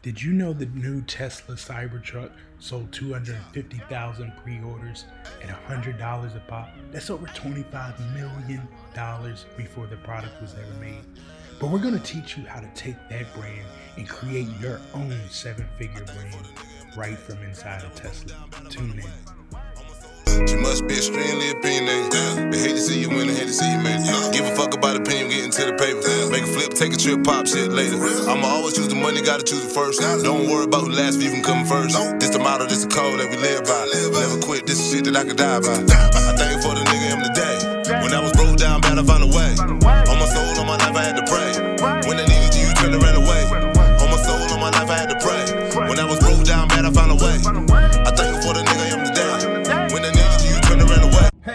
Did you know the new Tesla Cybertruck sold 250,000 pre-orders at $100 a pop? That's over $25 million before the product was ever made. But we're going to teach you how to take that brand and create your own seven-figure brand right from inside of Tesla. Tune in. You must be extremely opinionated. They hate to see you win, they hate to see you make it. Give a fuck about the opinion, getting to the paper. Make a flip, take a trip, pop shit later. I'ma always choose the money, gotta choose it first. Don't worry about who last, you can come first. This the motto, this the code that we live by. Never quit, this is shit that I could die by. I thank for the nigga am today. When I was broke down, bad, I found a way. On my soul, on my life,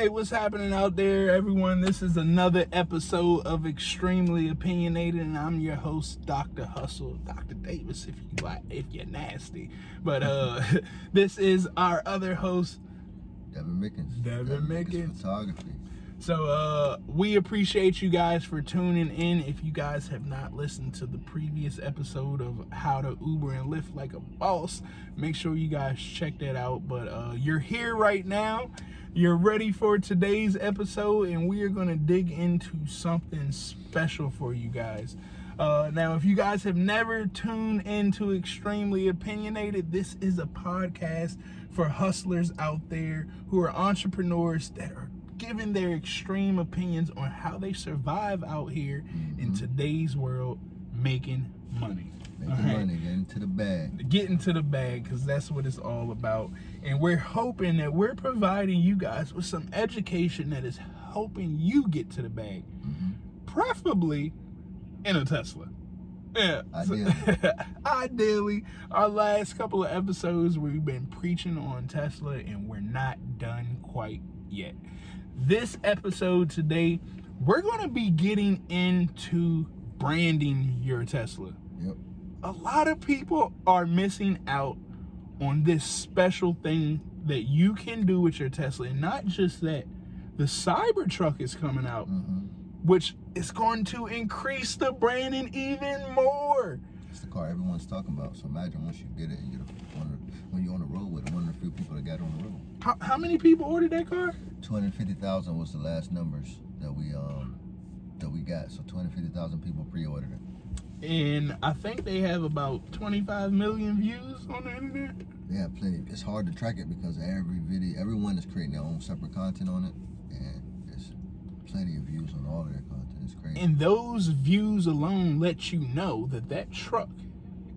Hey, what's happening out there, everyone? This is another episode of Extremely Opinionated, and I'm your host, Dr. Hustle, Dr. Davis, if you like, if you're nasty. But uh, this is our other host. Devin Mickens. Devin Mickens. Photography. So uh, we appreciate you guys for tuning in. If you guys have not listened to the previous episode of how to Uber and Lyft like a boss, make sure you guys check that out. But uh, you're here right now. You're ready for today's episode, and we are going to dig into something special for you guys. Uh, now, if you guys have never tuned into Extremely Opinionated, this is a podcast for hustlers out there who are entrepreneurs that are giving their extreme opinions on how they survive out here in today's world making money. Making right? money, get into the bag. Getting to the bag because that's what it's all about. And we're hoping that we're providing you guys with some education that is helping you get to the bag, mm-hmm. preferably in a Tesla. Yeah. so- Ideally. ideally, our last couple of episodes, we've been preaching on Tesla and we're not done quite yet. This episode today, we're going to be getting into branding your Tesla Yep. a lot of people are missing out on this special thing that you can do with your Tesla. And not just that, the Cybertruck is coming out, hmm which is going to increase the branding even more. It's the car everyone's talking about. So imagine once you get it and you're the, when you're on the road with it, one of the few people that got on the road. How, how many people ordered that car? 250,000 was the last numbers that we um that we got. So 250,000 people pre-ordered it. And I think they have about 25 million views on the internet. They have plenty. It's hard to track it because every video, everyone is creating their own separate content on it, and there's plenty of views on all of their content. It's crazy. And those views alone let you know that that truck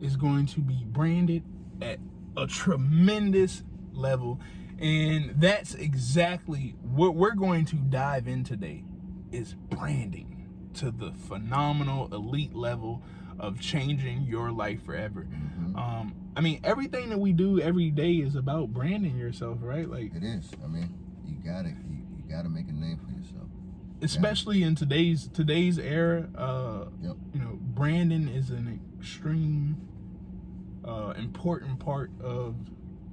is going to be branded at a tremendous level. And that's exactly what we're going to dive in today is branding to the phenomenal elite level of changing your life forever. Mhm. Um, I mean, everything that we do every day is about branding yourself, right? Like, It is. I mean, you gotta you, you gotta make a name for yourself. especially in today's today's era, uh, Yep. you know, branding is an extreme uh, important part of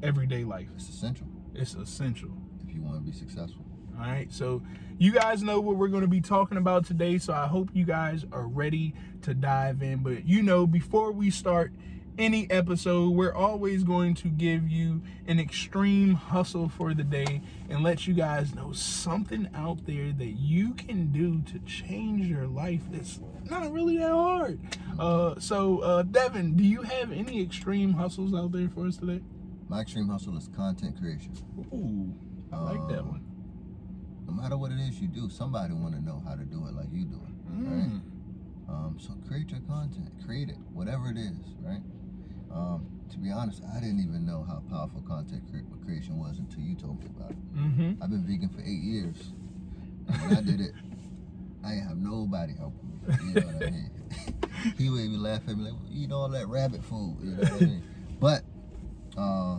everyday life. It's essential It's essential. if you want to be successful. All right, so you guys know what we're going to be talking about today. So I hope you guys are ready to dive in. But you know, before we start any episode, we're always going to give you an extreme hustle for the day and let you guys know something out there that you can do to change your life that's not really that hard. Uh, so, uh, Devin, do you have any extreme hustles out there for us today? My extreme hustle is content creation. Ooh, I like that Um, one. No matter what it is you do, somebody want to know how to do it like you do it. Right? Mm. Um, so create your content, create it, whatever it is, right? Um, to be honest, I didn't even know how powerful content cre- creation was until you told me about it. Mm-hmm. I've been vegan for eight years, and when I did it, I didn't have nobody helping me. You know what I mean? he would even laugh at me like, "You eat all that rabbit food," you know what I mean? But uh,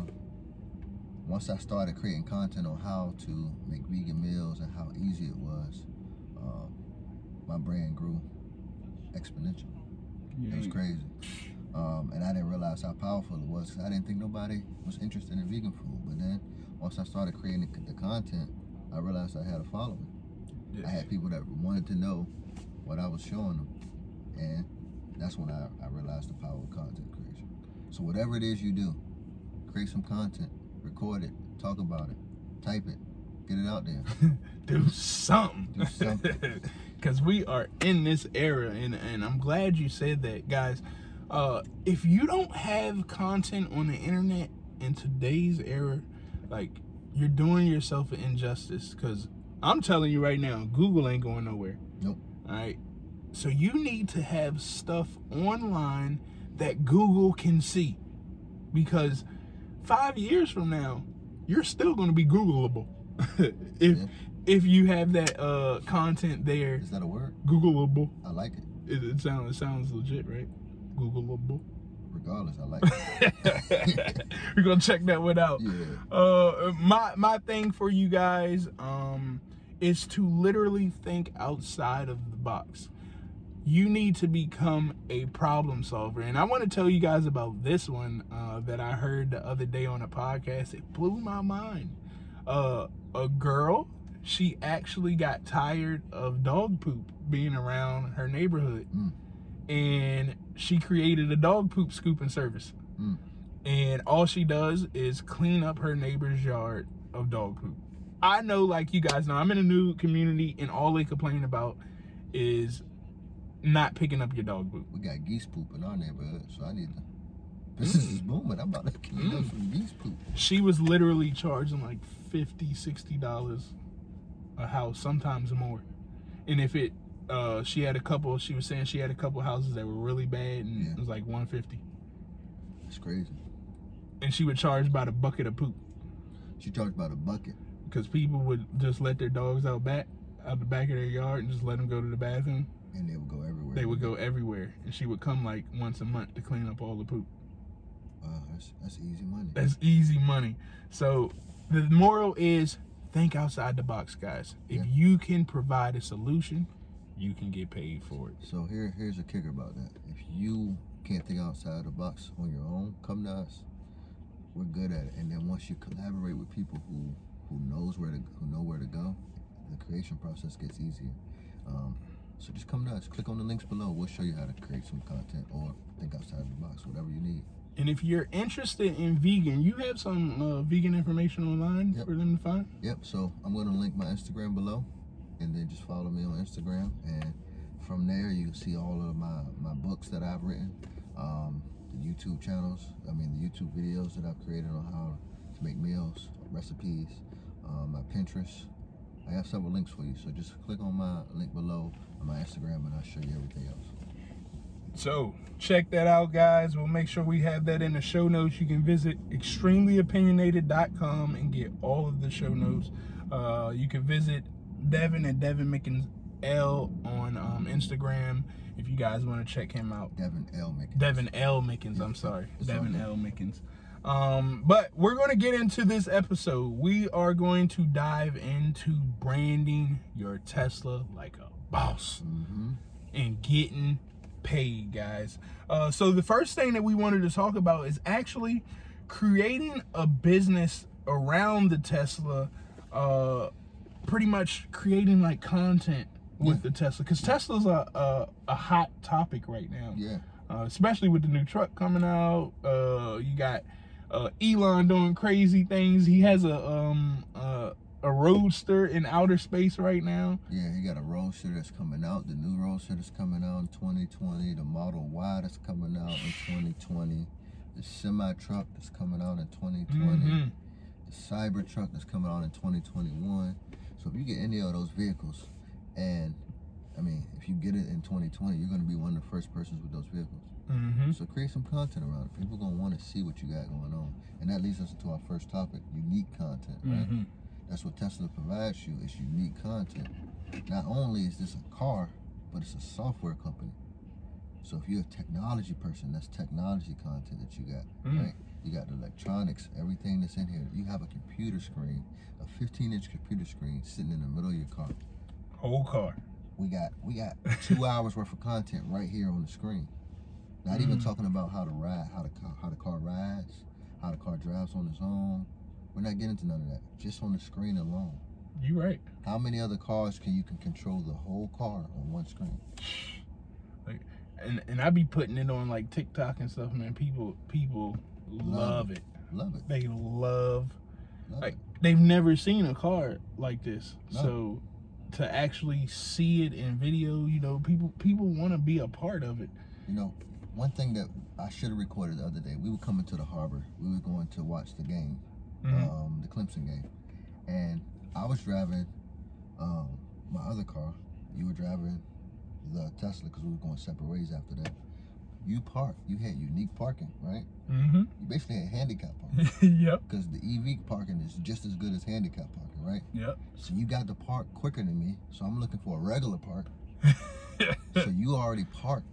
once I started creating content on how to make vegan meals and how easy it was, um, my brand grew exponential. It was crazy. Um, and I didn't realize how powerful it was. I didn't think nobody was interested in vegan food. But then once I started creating the, the content, I realized I had a following. I had people that wanted to know what I was showing them. And that's when I, I realized the power of content creation. So whatever it is you do, create some content, record it, talk about it, type it, get it out there. do something. Do something. Because we are in this era, and, and I'm glad you said that, guys. Uh, if you don't have content on the internet in today's era, like you're doing yourself an injustice. Because I'm telling you right now, Google ain't going nowhere. Nope. All right. So you need to have stuff online that Google can see. Because five years from now, you're still going to be Googleable. if Yeah. if you have that uh content there, Is that a word? Googleable. I like it. It, it sounds it sounds legit, right? Googleable. Regardless, I like it. We're gonna check that one out. yeah. Uh, my my thing for you guys um is to literally think outside of the box. You need to become a problem solver, and I want to tell you guys about this one uh, that I heard the other day on a podcast. It blew my mind. Uh, a girl, she actually got tired of dog poop being around her neighborhood, Mm. and she created a dog poop scooping service Mm. and all she does is clean up her neighbor's yard of dog poop. I know, like you guys know, I'm in a new community, and all they complain about is not picking up your dog poop. We got geese poop in our neighborhood, so I need to. Business is booming. I'm about to clean up Mm. some geese poop. She was literally charging like 50 60 dollars a house, sometimes more. And if it, uh, she had a couple. She was saying she had a couple houses that were really bad, and Yeah. it was like 150. It's crazy. And she would charge by the bucket of poop. She charged by the bucket. because people would just let their dogs out back out the back of their yard and just let them go to the bathroom. And they would go everywhere. They would go everywhere, and she would come like once a month to clean up all the poop. Wow, that's that's easy money. That's easy money. So the moral is think outside the box, guys. If Yeah. you can provide a solution, you can get paid for it. So here here's a kicker about that. If you can't think outside the box on your own, come to us. We're good at it. And then once you collaborate with people who who knows where to who know where to go, the creation process gets easier. Um, so just come to us. Click on the links below. We'll show you how to create some content or think outside the box, whatever you need. And if you're interested in vegan, you have some uh, vegan information online Yep. for them to find. Yep. So I'm going to link my Instagram below, and then just follow me on Instagram, and from there you can see all of my my books that I've written, um, the YouTube channels. I mean the YouTube videos that I've created on how to make meals, recipes, um, my Pinterest. I have several links for you, so just click on my link below my Instagram, and I'll show you everything else. So check that out, guys. We'll make sure we have that in the show notes. You can visit extremelyopinionated.com and get all of the show notes. Uh, you can visit Devin at Devin Mickens L on um, Instagram if you guys want to check him out. Devin L. Mickens. Devin L. Mickens, I'm sorry. It's Devin. L. Mickens. Um, but we're going to get into this episode. We are going to dive into branding your Tesla like a boss Mm-hmm. and getting paid, guys. Uh, so the first thing that we wanted to talk about is actually creating a business around the Tesla. Uh, pretty much creating like content with Yeah. the Tesla, because Tesla's a, a a hot topic right now Yeah. uh, especially with the new truck coming out. Uh, you got uh, Elon doing crazy things. He has a um uh, a roadster in outer space right now. Yeah, he got a Roadster that's coming out. The new Roadster that's coming out in 2020. The Model Y that's coming out in 2020. The semi truck that's coming out in 2020. Mhm. The Cyber truck that's coming out in 2021. So if you get any of those vehicles, and I mean, if you get it in 2020, you're gonna be one of the first persons with those vehicles. Mhm. So create some content around it. People gonna want to see what you got going on, and that leads us into our first topic: unique content. Right? Mhm. That's what Tesla provides you. It's unique content. Not only is this a car, but it's a software company. So if you're a technology person, that's technology content that you got, Mm. right? You got the electronics, everything that's in here. You have a computer screen, a 15-inch computer screen sitting in the middle of your car. Whole car. We got we got two hours worth of content right here on the screen. Not even Mm. talking about how to ride, how the how the car rides, how the car drives on its own. We're not getting into none of that. Just on the screen alone. You right. How many other cars can you can control the whole car on one screen? Like, and and I be putting it on like TikTok and stuff, man. People people love, Love it. Love it. They love Love like it. they've never seen a car like this. No. So to actually see it in video, you know, people people want to be a part of it. You know, one thing that I should have recorded the other day, we were coming to the harbor. We were going to watch the game, Mhm. um, the Clemson game. And I was driving um, my other car. You were driving the Tesla because we were going separate ways after that. You parked. You had unique parking, right? Mm-hmm. You basically had handicap parking yep. because the EV parking is just as good as handicap parking, right? Yep. So you got to park quicker than me. So I'm looking for a regular park. so you already parked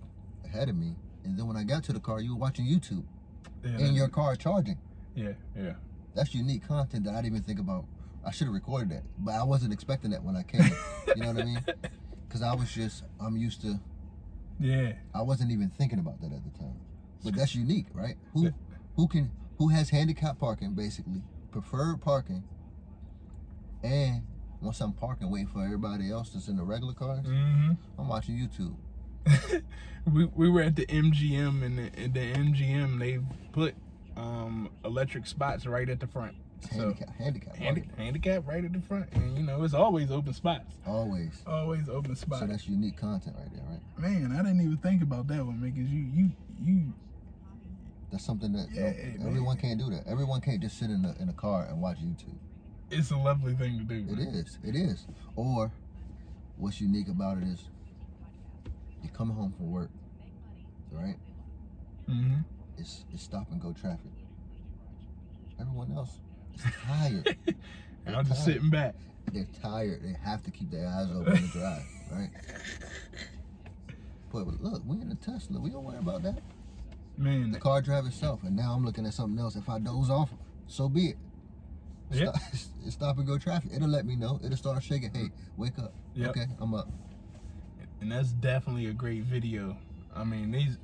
ahead of me. And then when I got to the car, you were watching YouTube yeah, in your car charging. yeah, yeah. That's unique content that I didn't even think about. I should have recorded that, but I wasn't expecting that when I came. you know what I mean? Because I was just, I'm used to, Yeah. I wasn't even thinking about that at the time. But that's unique, right? Who, Yeah. who can, who has handicap parking basically, preferred parking, and once I'm parking, waiting for everybody else that's in the regular cars, Mm-hmm. I'm watching YouTube. we, we were at the MGM and the, and the MGM they put um electric spots right at the front. So Handicap, handicap handi- handicap right at the front, and you know it's always open spots. Always. Always open spots. So that's unique content right there, right? Man, I didn't even think about that one because you you you That's something that Yeah, no- everyone can't do. That everyone can't just sit in a in a car and watch YouTube. it's a lovely thing to do. It man. is. It is. Or what's unique about it is you're coming home from work, right? Mhm. It's it's stop and go traffic. Everyone else is tired. And I'm just tired. sitting back. They're tired. They have to keep their eyes open to drive, right? But look, we in a Tesla. We don't worry about that. Man, The car drives itself, and now I'm looking at something else. If I doze off, so be it. Yeah. Stop, stop and go traffic. It'll let me know. It'll start shaking. Hey, wake up. Yep. Okay, I'm up. and that's definitely a great video. I mean, these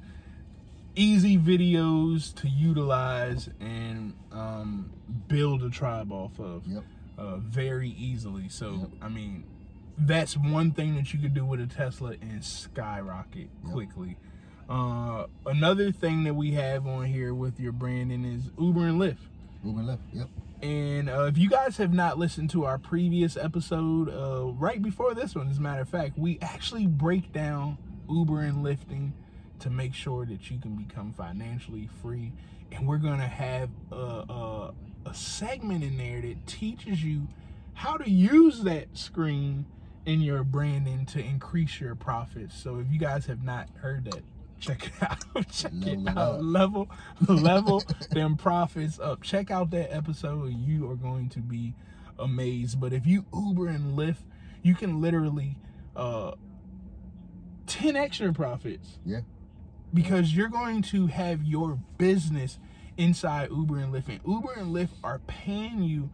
easy videos to utilize and um, build a tribe off of Yep. uh, very easily. So, Yep. I mean, that's one thing that you could do with a Tesla and skyrocket Yep. quickly. Uh, another thing that we have on here with your branding is Uber and Lyft. Moving left. Yep. And uh, if you guys have not listened to our previous episode, uh, right before this one, as a matter of fact, we actually break down Uber and lifting to make sure that you can become financially free. And we're gonna have a, a, a segment in there that teaches you how to use that screen in your branding to increase your profits. So if you guys have not heard that, check it out. check Level it out. up. Level level them profits up. Check out that episode and you are going to be amazed. But if you Uber and Lyft, you can literally uh 10 extra profits Yeah. Because you're going to have your business inside Uber and Lyft. And Uber and Lyft are paying you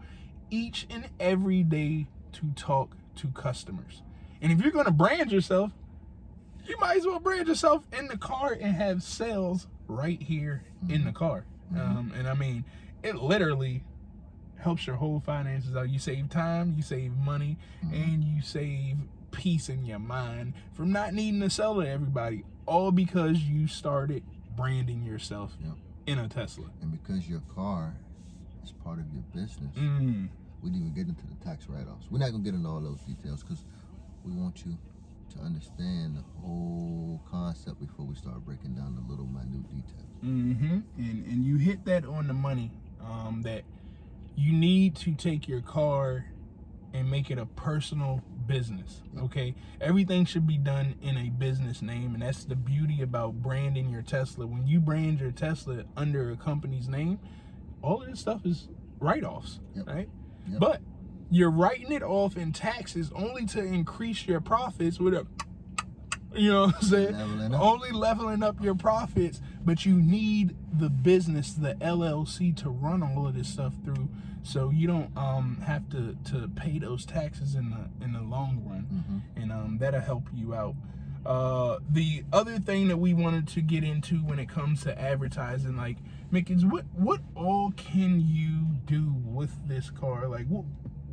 each and every day to talk to customers. And if you're going to brand yourself, you might as well brand yourself in the car and have sales right here in the car. Um, and I mean, it literally helps your whole finances out. You save time, you save money, and you save peace in your mind from not needing to sell to everybody, all because you started branding yourself Yep. in a Tesla. And because your car is part of your business, Mm. we didn't even get into the tax write-offs. We're not gonna get into all those details because we want you to understand the whole concept before we start breaking down the little minute details. Mm-hmm. And and you hit that on the money. Um, that you need to take your car and make it a personal business. Okay, everything should be done in a business name, and that's the beauty about branding your Tesla. When you brand your Tesla under a company's name, all of this stuff is write-offs, Yep. right? Yep. But you're writing it off in taxes only to increase your profits with a you know what I'm saying? Leveling. Only leveling up your profits, but you need the business, the LLC to run all of this stuff through so you don't um have to to pay those taxes in the in the long run. Mm-hmm. And um that'll help you out. Uh the other thing that we wanted to get into when it comes to advertising like Mickens, what what all can you do with this car? Like wh-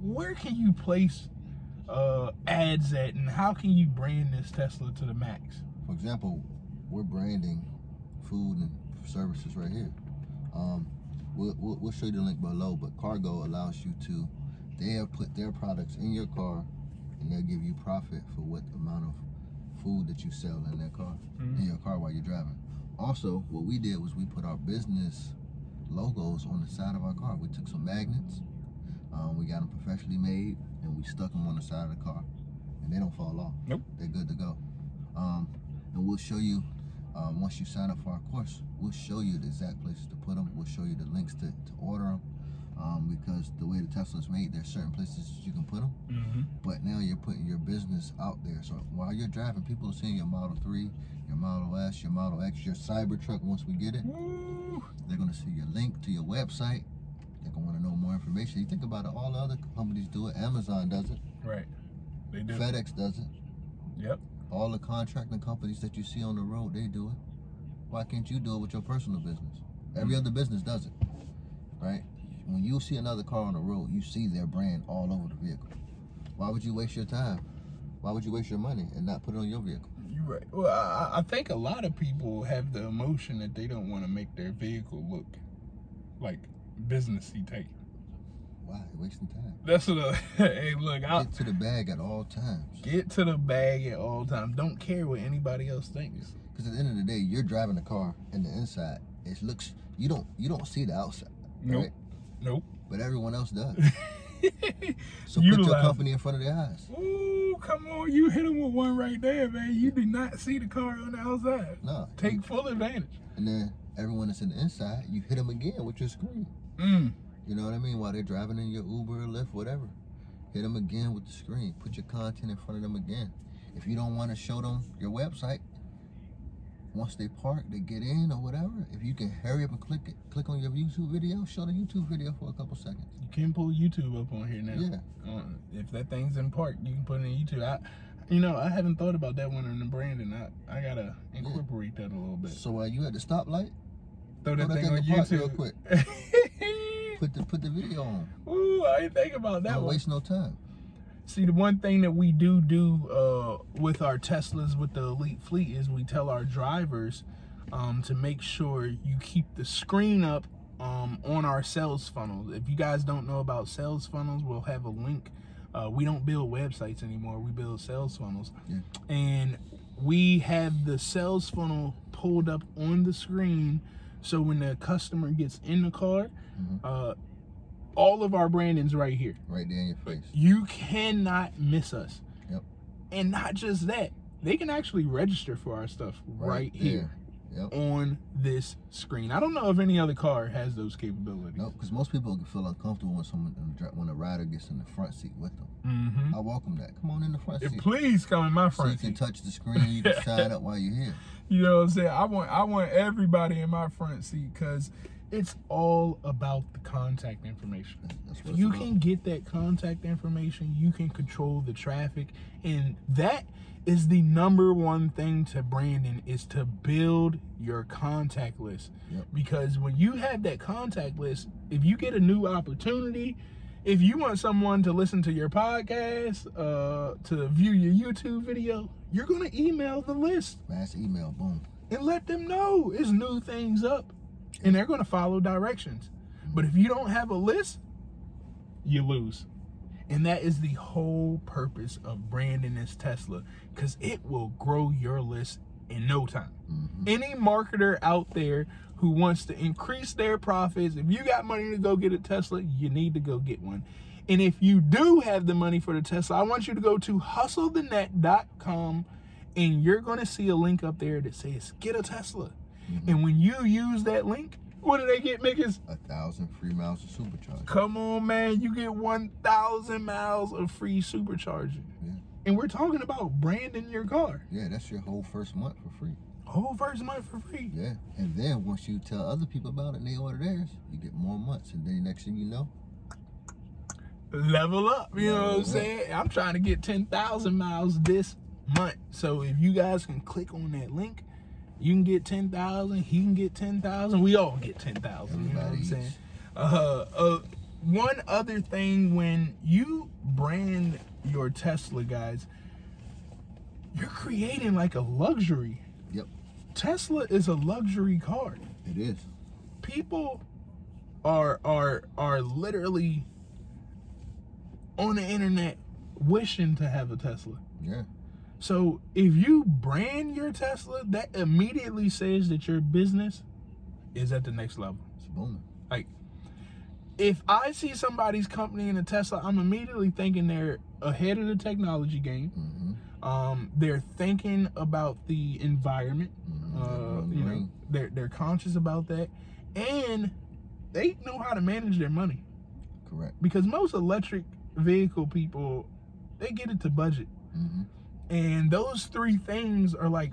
where can you place uh ads at and how can you brand this Tesla to the max? For example, we're branding food and services right here. Um, we'll, we'll, we'll show you the link below, but Cargo allows you to, they'll put their products in your car and they'll give you profit for what amount of food that you sell in their car, in your car while you're driving. Also, what we did was we put our business logos on the side of our car. We took some magnets, um, we got them professionally made, and we stuck them on the side of the car, and they don't fall off. Nope. They're good to go. Um, and we'll show you um, once you sign up for our course. We'll show you the exact places to put them. We'll show you the links to, to order them. Um, because the way the Tesla's made, there's certain places you can put them. Mm-hmm. But now you're putting your business out there. So while you're driving, people are seeing your Model 3, your Model S, your Model X, your Cybertruck once we get it. Woo. They're going to see your link to your website. They're going to want to know more information. You think about it, all the other companies do it. Amazon does it. Right. They do. FedEx does it. Yep. All the contracting companies that you see on the road, they do it. Why can't you do it with your personal business? Every mm-hmm. other business does it, right? When you see another car on the road, you see their brand all over the vehicle. Why would you waste your time? Why would you waste your money and not put it on your vehicle? You're right. Well, I, I think a lot of people have the emotion that they don't want to make their vehicle look like businessy type. Why? You're wasting time. That's what. I, hey, look, I'll Get to the bag at all times. get to the bag at all times. Don't care what anybody else thinks. Because at the end of the day, you're driving the car, and the inside, it looks you don't you don't see the outside, Nope. right? Nope. But everyone else does. So put your company in front of their eyes. Ooh, come on! You hit them with one right there, man. You do not see the car on the outside. No. Take full advantage. And then everyone that's in the inside, you hit them again with your screen. Mm. You know what I mean? While they're driving in your Uber or Lyft, whatever. Hit them again with the screen. Put your content in front of them again. If you don't want to show them your website, once they park, they get in or whatever. If you can hurry up and click it, click on your YouTube video, show the YouTube video for a couple seconds. You can pull YouTube up on here now. Yeah. Uh, if that thing's in park, you can put it in YouTube. I, you know, I haven't thought about that one in the branding. I, I gotta incorporate that a little bit. So while you at the stoplight, Throw that Throw that thing on thing apart real quick. put the put the video on. Ooh, I didn't think about that Don't one. waste no time. See, the one thing that we do do uh, with our Teslas with the Elite Fleet is we tell our drivers um, to make sure you keep the screen up um, on our sales funnels. If you guys don't know about sales funnels, we'll have a link. Uh, we don't build websites anymore. We build sales funnels, Yeah. and we have the sales funnel pulled up on the screen. So when the customer gets in the car, Mhm. uh, all of our branding's right here. Right there in your face. You cannot miss us. Yep. And not just that, they can actually register for our stuff right, here. Yep. on this screen. I don't know if any other car has those capabilities. No, because most people feel uncomfortable when someone when a rider gets in the front seat with them. Mm-hmm. I welcome that. Come on in the front seat. Please come in my front So you front can touch the screen. You can sign up while you're here. You know what I'm saying? I want I want everybody in my front seat because it's all about the contact information. If you about. can get that contact information, you can control the traffic. And that is the number one thing to branding is to build your contact list. Yep. Because when you have that contact list, if you get a new opportunity, if you want someone to listen to your podcast, uh, to view your YouTube video, you're gonna email the list mass email. Boom. and let them know it's new things up and they're going to follow directions but if you don't have a list you lose and that is the whole purpose of branding this tesla because it will grow your list in no time Mhm. any marketer out there who wants to increase their profits if you got money to go get a tesla you need to go get one and if you do have the money for the tesla i want you to go to hustlethenet.com and you're going to see a link up there that says get a tesla mm-hmm. and when you use that link what do they get Mickens? A thousand free miles of supercharger. come on man you get 1000 miles of free supercharging Yeah. and we're talking about branding your car Yeah, that's your whole first month for free. Whole first month for free Yeah. And then once you tell other people about it and they order theirs, you get more months. And then next thing you know, level up. You know what I'm up. saying? I'm trying to get 10,000 miles this month. So if you guys can click on that link, you can get 10,000. He can get 10,000. We all get 10,000. You know what I'm Everybody saying? Uh, uh, one other thing when you brand your Tesla, guys, you're creating like a luxury. Tesla is a luxury car. It is. People are are are literally on the internet wishing to have a Tesla. Yeah. So if you brand your Tesla, that immediately says that your business is at the next level. It's booming. Like, if I see somebody's company in a Tesla, I'm immediately thinking they're ahead of the technology game. Mm-hmm. Um, they're thinking about the environment. Mhm. Uh, you know, they're they're conscious about that, and they know how to manage their money Correct. because most electric vehicle people they get it to budget, Mm-hmm. and those three things are like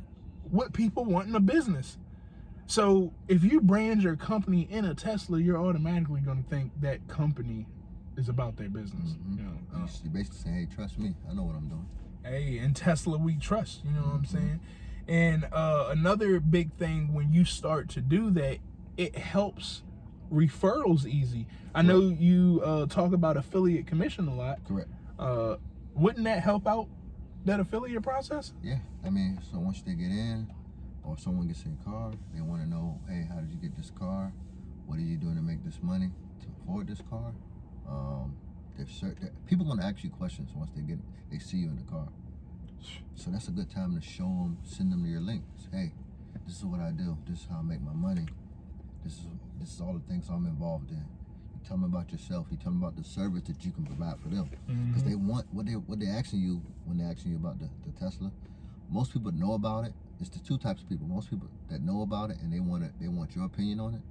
what people want in a business. So if you brand your company in a Tesla, you're automatically going to think that company is about their business. Mhm. You know, You uh, s- you basically saying, hey, trust me. I know what I'm doing. Hey, and Tesla we trust. You know what I'm Mhm. saying? And uh, another big thing when you start to do that, it helps referrals easy. I know you uh, talk about affiliate commission a lot. Correct. Uh, wouldn't that help out that affiliate process? Yeah. I mean, so once they get in, or someone gets in a car, they want to know, hey, how did you get this car? What are you doing to make this money to afford this car? Um, certain people going to ask you questions once they get they see you in the car. So that's a good time to show them, send them to your links. Hey, this is what I do. This is how I make my money. This is this is all the things I'm involved in. You tell them about yourself. You tell them about the service that you can provide for them mm-hmm. because they want what they what they asking you when they're asking you about the, the Tesla. Most people know about it. It's the two types of people. Most people that know about it and they want it. They want your opinion on it.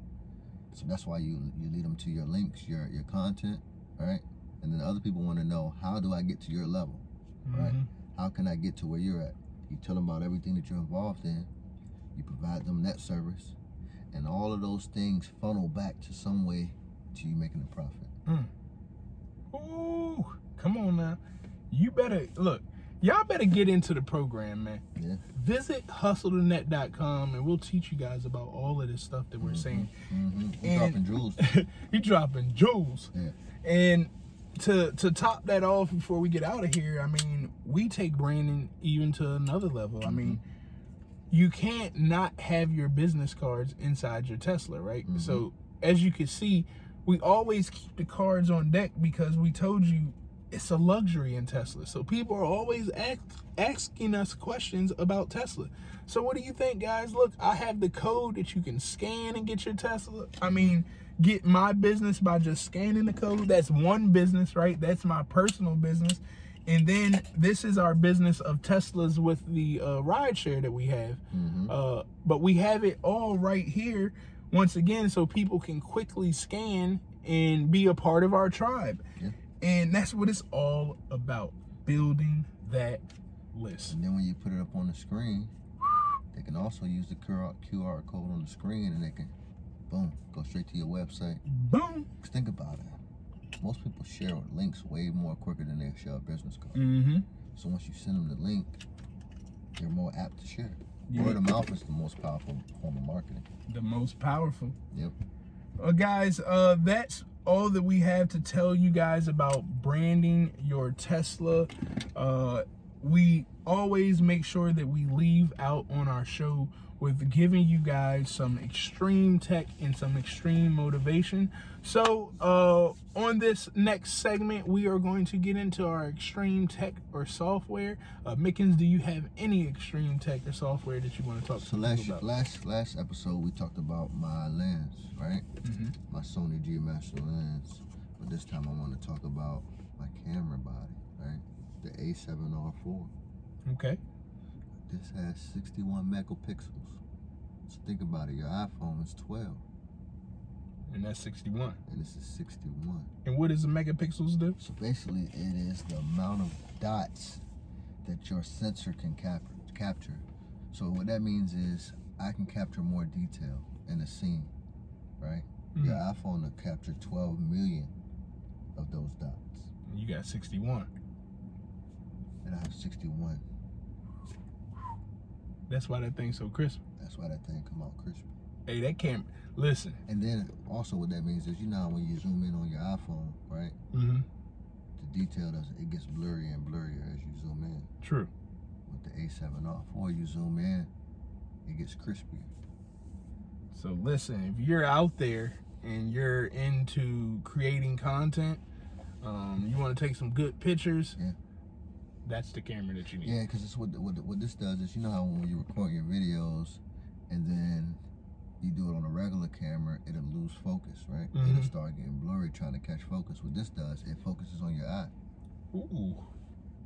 So that's why you you lead them to your links, your your content, right? And then other people want to know how do I get to your level? Right. Mhm. How can I get to where you're at? You tell them about everything that you're involved in. You provide them that service, and all of those things funnel back to some way to you making a profit. Ooh, come on now. You better look. Y'all better get into the program, man. Yeah. Visit hustlethenet.com and we'll teach you guys about all of this stuff that we're saying. Mm-hmm. And- dropping jewels. you dropping jewels. Yeah. And to to top that off before we get out of here, I mean, we take branding even to another level. I mean, mm-hmm. you can't not have your business cards inside your Tesla, right? Mm-hmm. So as you can see, we always keep the cards on deck because we told you it's a luxury in Tesla. So people are always ask, asking us questions about Tesla. So what do you think, guys? Look, I have the code that you can scan and get your Tesla. I mean, get my business by just scanning the code. That's one business, right? That's my personal business. And then this is our business of Teslas with the uh, ride share that we have. Mm-hmm. Uh, but we have it all right here once again so people can quickly scan and be a part of our tribe. Yeah. And that's what it's all about building that list. And then when you put it up on the screen, they can also use the QR, QR code on the screen and they can, boom, go straight to your website. Boom. think about it. Most people share links way more quicker than they share a business card. Mm-hmm. So once you send them the link, they're more apt to share. Yeah. Word of mouth is the most powerful form of marketing. The most powerful. Yep. Well, guys, uh, that's all that we have to tell you guys about branding your Tesla. Uh, we always make sure that we leave out on our show with giving you guys some extreme tech and some extreme motivation. So, uh, on this next segment, we are going to get into our extreme tech or software. Uh, Mickens, do you have any extreme tech or software that you want to talk about? So to last about? last last episode we talked about my lens, right? Mhm. My Sony G Master lens. But this time I want to talk about my camera body, right? The A7R4. Okay. This has 61 megapixels. So think about it. Your iPhone is 12, And that's 61. and this is 61. And what does the megapixels do? So basically, it is the amount of dots that your sensor can cap- capture. So what that means is I can capture more detail in a scene, right? Mm-hmm. Your iPhone will capture 12 million of those dots, You got 61. and I have 61. That's why that thing's so crisp. That's why that thing come out crispy. Hey, that camera. Listen. And then also what that means is you know when you zoom in on your iPhone, right? Mm-hmm. The detail does it gets blurrier and blurrier as you zoom in. True. With the A7R4, you zoom in, it gets crispier. So listen, if you're out there and you're into creating content, um, you want to take some good pictures. Yeah. That's the camera that you need. Yeah, because it's what, what what this does is you know how when you record your videos and then you do it on a regular camera, it'll lose focus, right? Mhm. It'll start getting blurry trying to catch focus. What this does, it focuses on your eye. Ooh.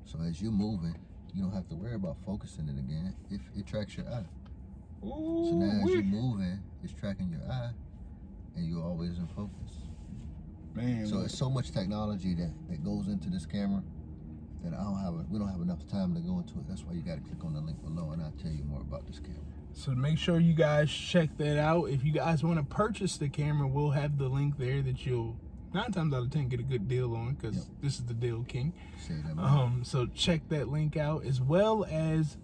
So as you're moving, you don't have to worry about focusing it again. If it tracks your eye. Ooh. So now as you're moving, it's tracking your eye, and you're always in focus. Man. So it's so much technology that, that goes into this camera that I don't have a, we don't have enough time to go into it. That's why you got to click on the link below, and I'll tell you more about this camera. So make sure you guys check that out. If you guys want to purchase the camera, we'll have the link there that you'll nine times out of ten get a good deal on because Yep. this is the deal king. Um, so check that link out as well as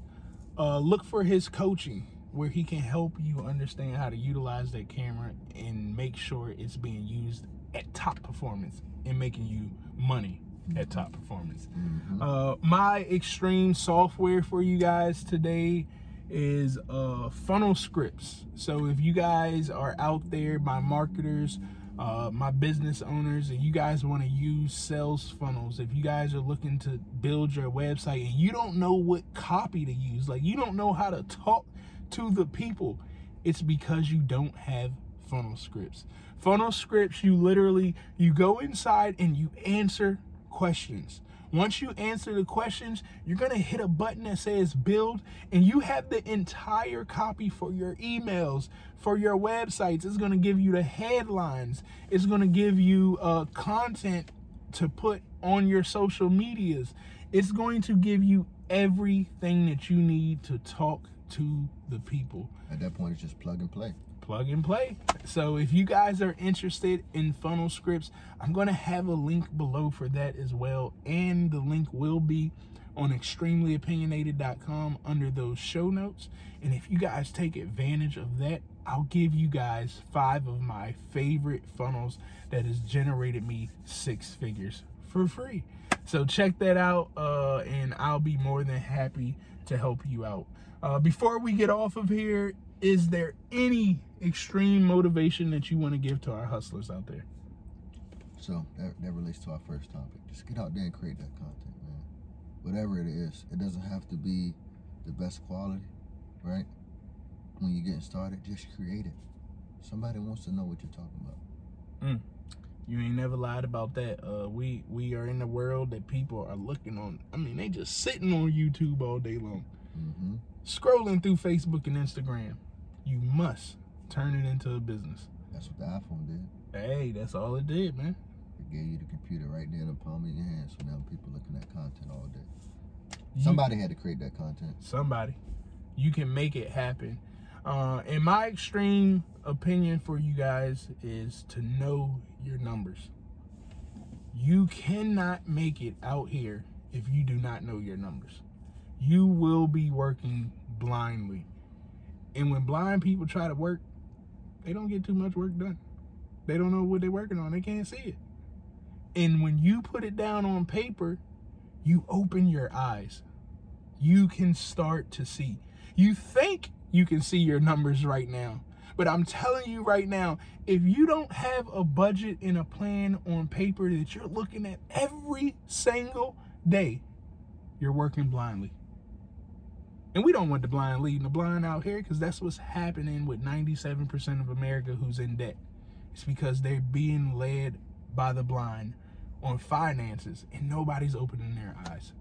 uh, look for his coaching where he can help you understand how to utilize that camera and make sure it's being used at top performance and making you money at top performance. Mhm. Uh, my extreme software for you guys today is uh, funnel scripts. So if you guys are out there, my marketers, uh, my business owners, and you guys want to use sales funnels, if you guys are looking to build your website and you don't know what copy to use, like you don't know how to talk to the people, it's because you don't have funnel scripts. Funnel scripts, you literally you go inside and you answer questions. Once you answer the questions, you're going to hit a button that says build, and you have the entire copy for your emails, for your websites. It's going to give you the headlines, it's going to give you uh, content to put on your social medias. It's going to give you everything that you need to talk to the people At that point, it's just plug and play. plug and play. So if you guys are interested in funnel scripts, I'm going to have a link below for that as well. And the link will be on extremelyopinionated.com under those show notes. And if you guys take advantage of that, I'll give you guys five of my favorite funnels that has generated me six figures for free. So check that out, uh, and I'll be more than happy to help you out. Uh, before we get off of here, is there any extreme motivation that you want to give to our hustlers out there? So that, that relates to our first topic. Just get out there and create that content, man. Whatever it is, it doesn't have to be the best quality, right? When you're getting started, just create it. Somebody wants to know what you're talking about. You ain't never lied about that. Uh, we we are in a world that people are looking on. I mean, they just sitting on YouTube all day long, Mm-hmm. scrolling through Facebook and Instagram. You must turn it into a business. That's what the iPhone did. Hey, that's all it did, man. It gave you the computer right there in the palm of your hand. So now people looking at content all day. You- Somebody had to create that content. somebody you can make it happen uh and my extreme opinion for you guys is to know your numbers. You cannot make it out here if you do not know your numbers. You will be working blindly. And when blind people try to work they don't get too much work done. They don't know what they're working on. They can't see it. And when you put it down on paper you open your eyes. You can start to see. You think you can see your numbers right now, but I'm telling you right now, if you don't have a budget and a plan on paper that you're looking at every single day, you're working blindly. And we don't want the blind leading the blind out here because that's what's happening with 97% of America who's in debt. It's because they're being led by the blind on finances and nobody's opening their eyes.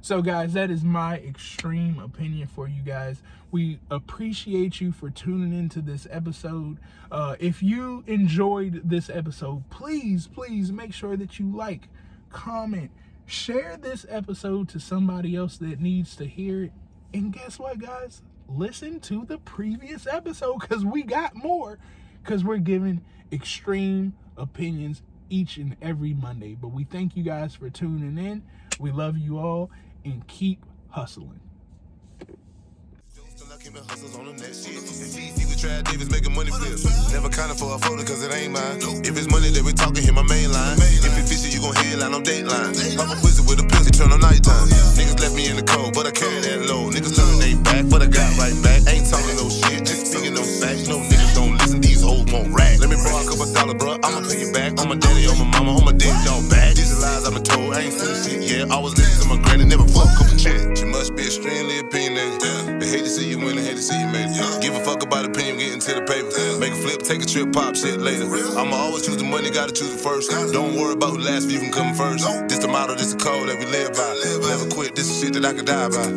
So, guys, that is my extreme opinion for you guys. We appreciate you for tuning into this episode. Uh, if you enjoyed this episode, please, please make sure that you like, comment, share this episode to somebody else that needs to hear it. And guess what, guys? Listen to the previous episode because we got more because we're giving extreme opinions each and every Monday. But we thank you guys for tuning in. We love you all and keep hustling. For a photo cause it ain't mine. If it's money that we talking, hit my main line. If it fishy, you gon' headline on Dateline. Pop a pussy with a pussy, turn on nighttime. Niggas left me in the cold, but I could die by.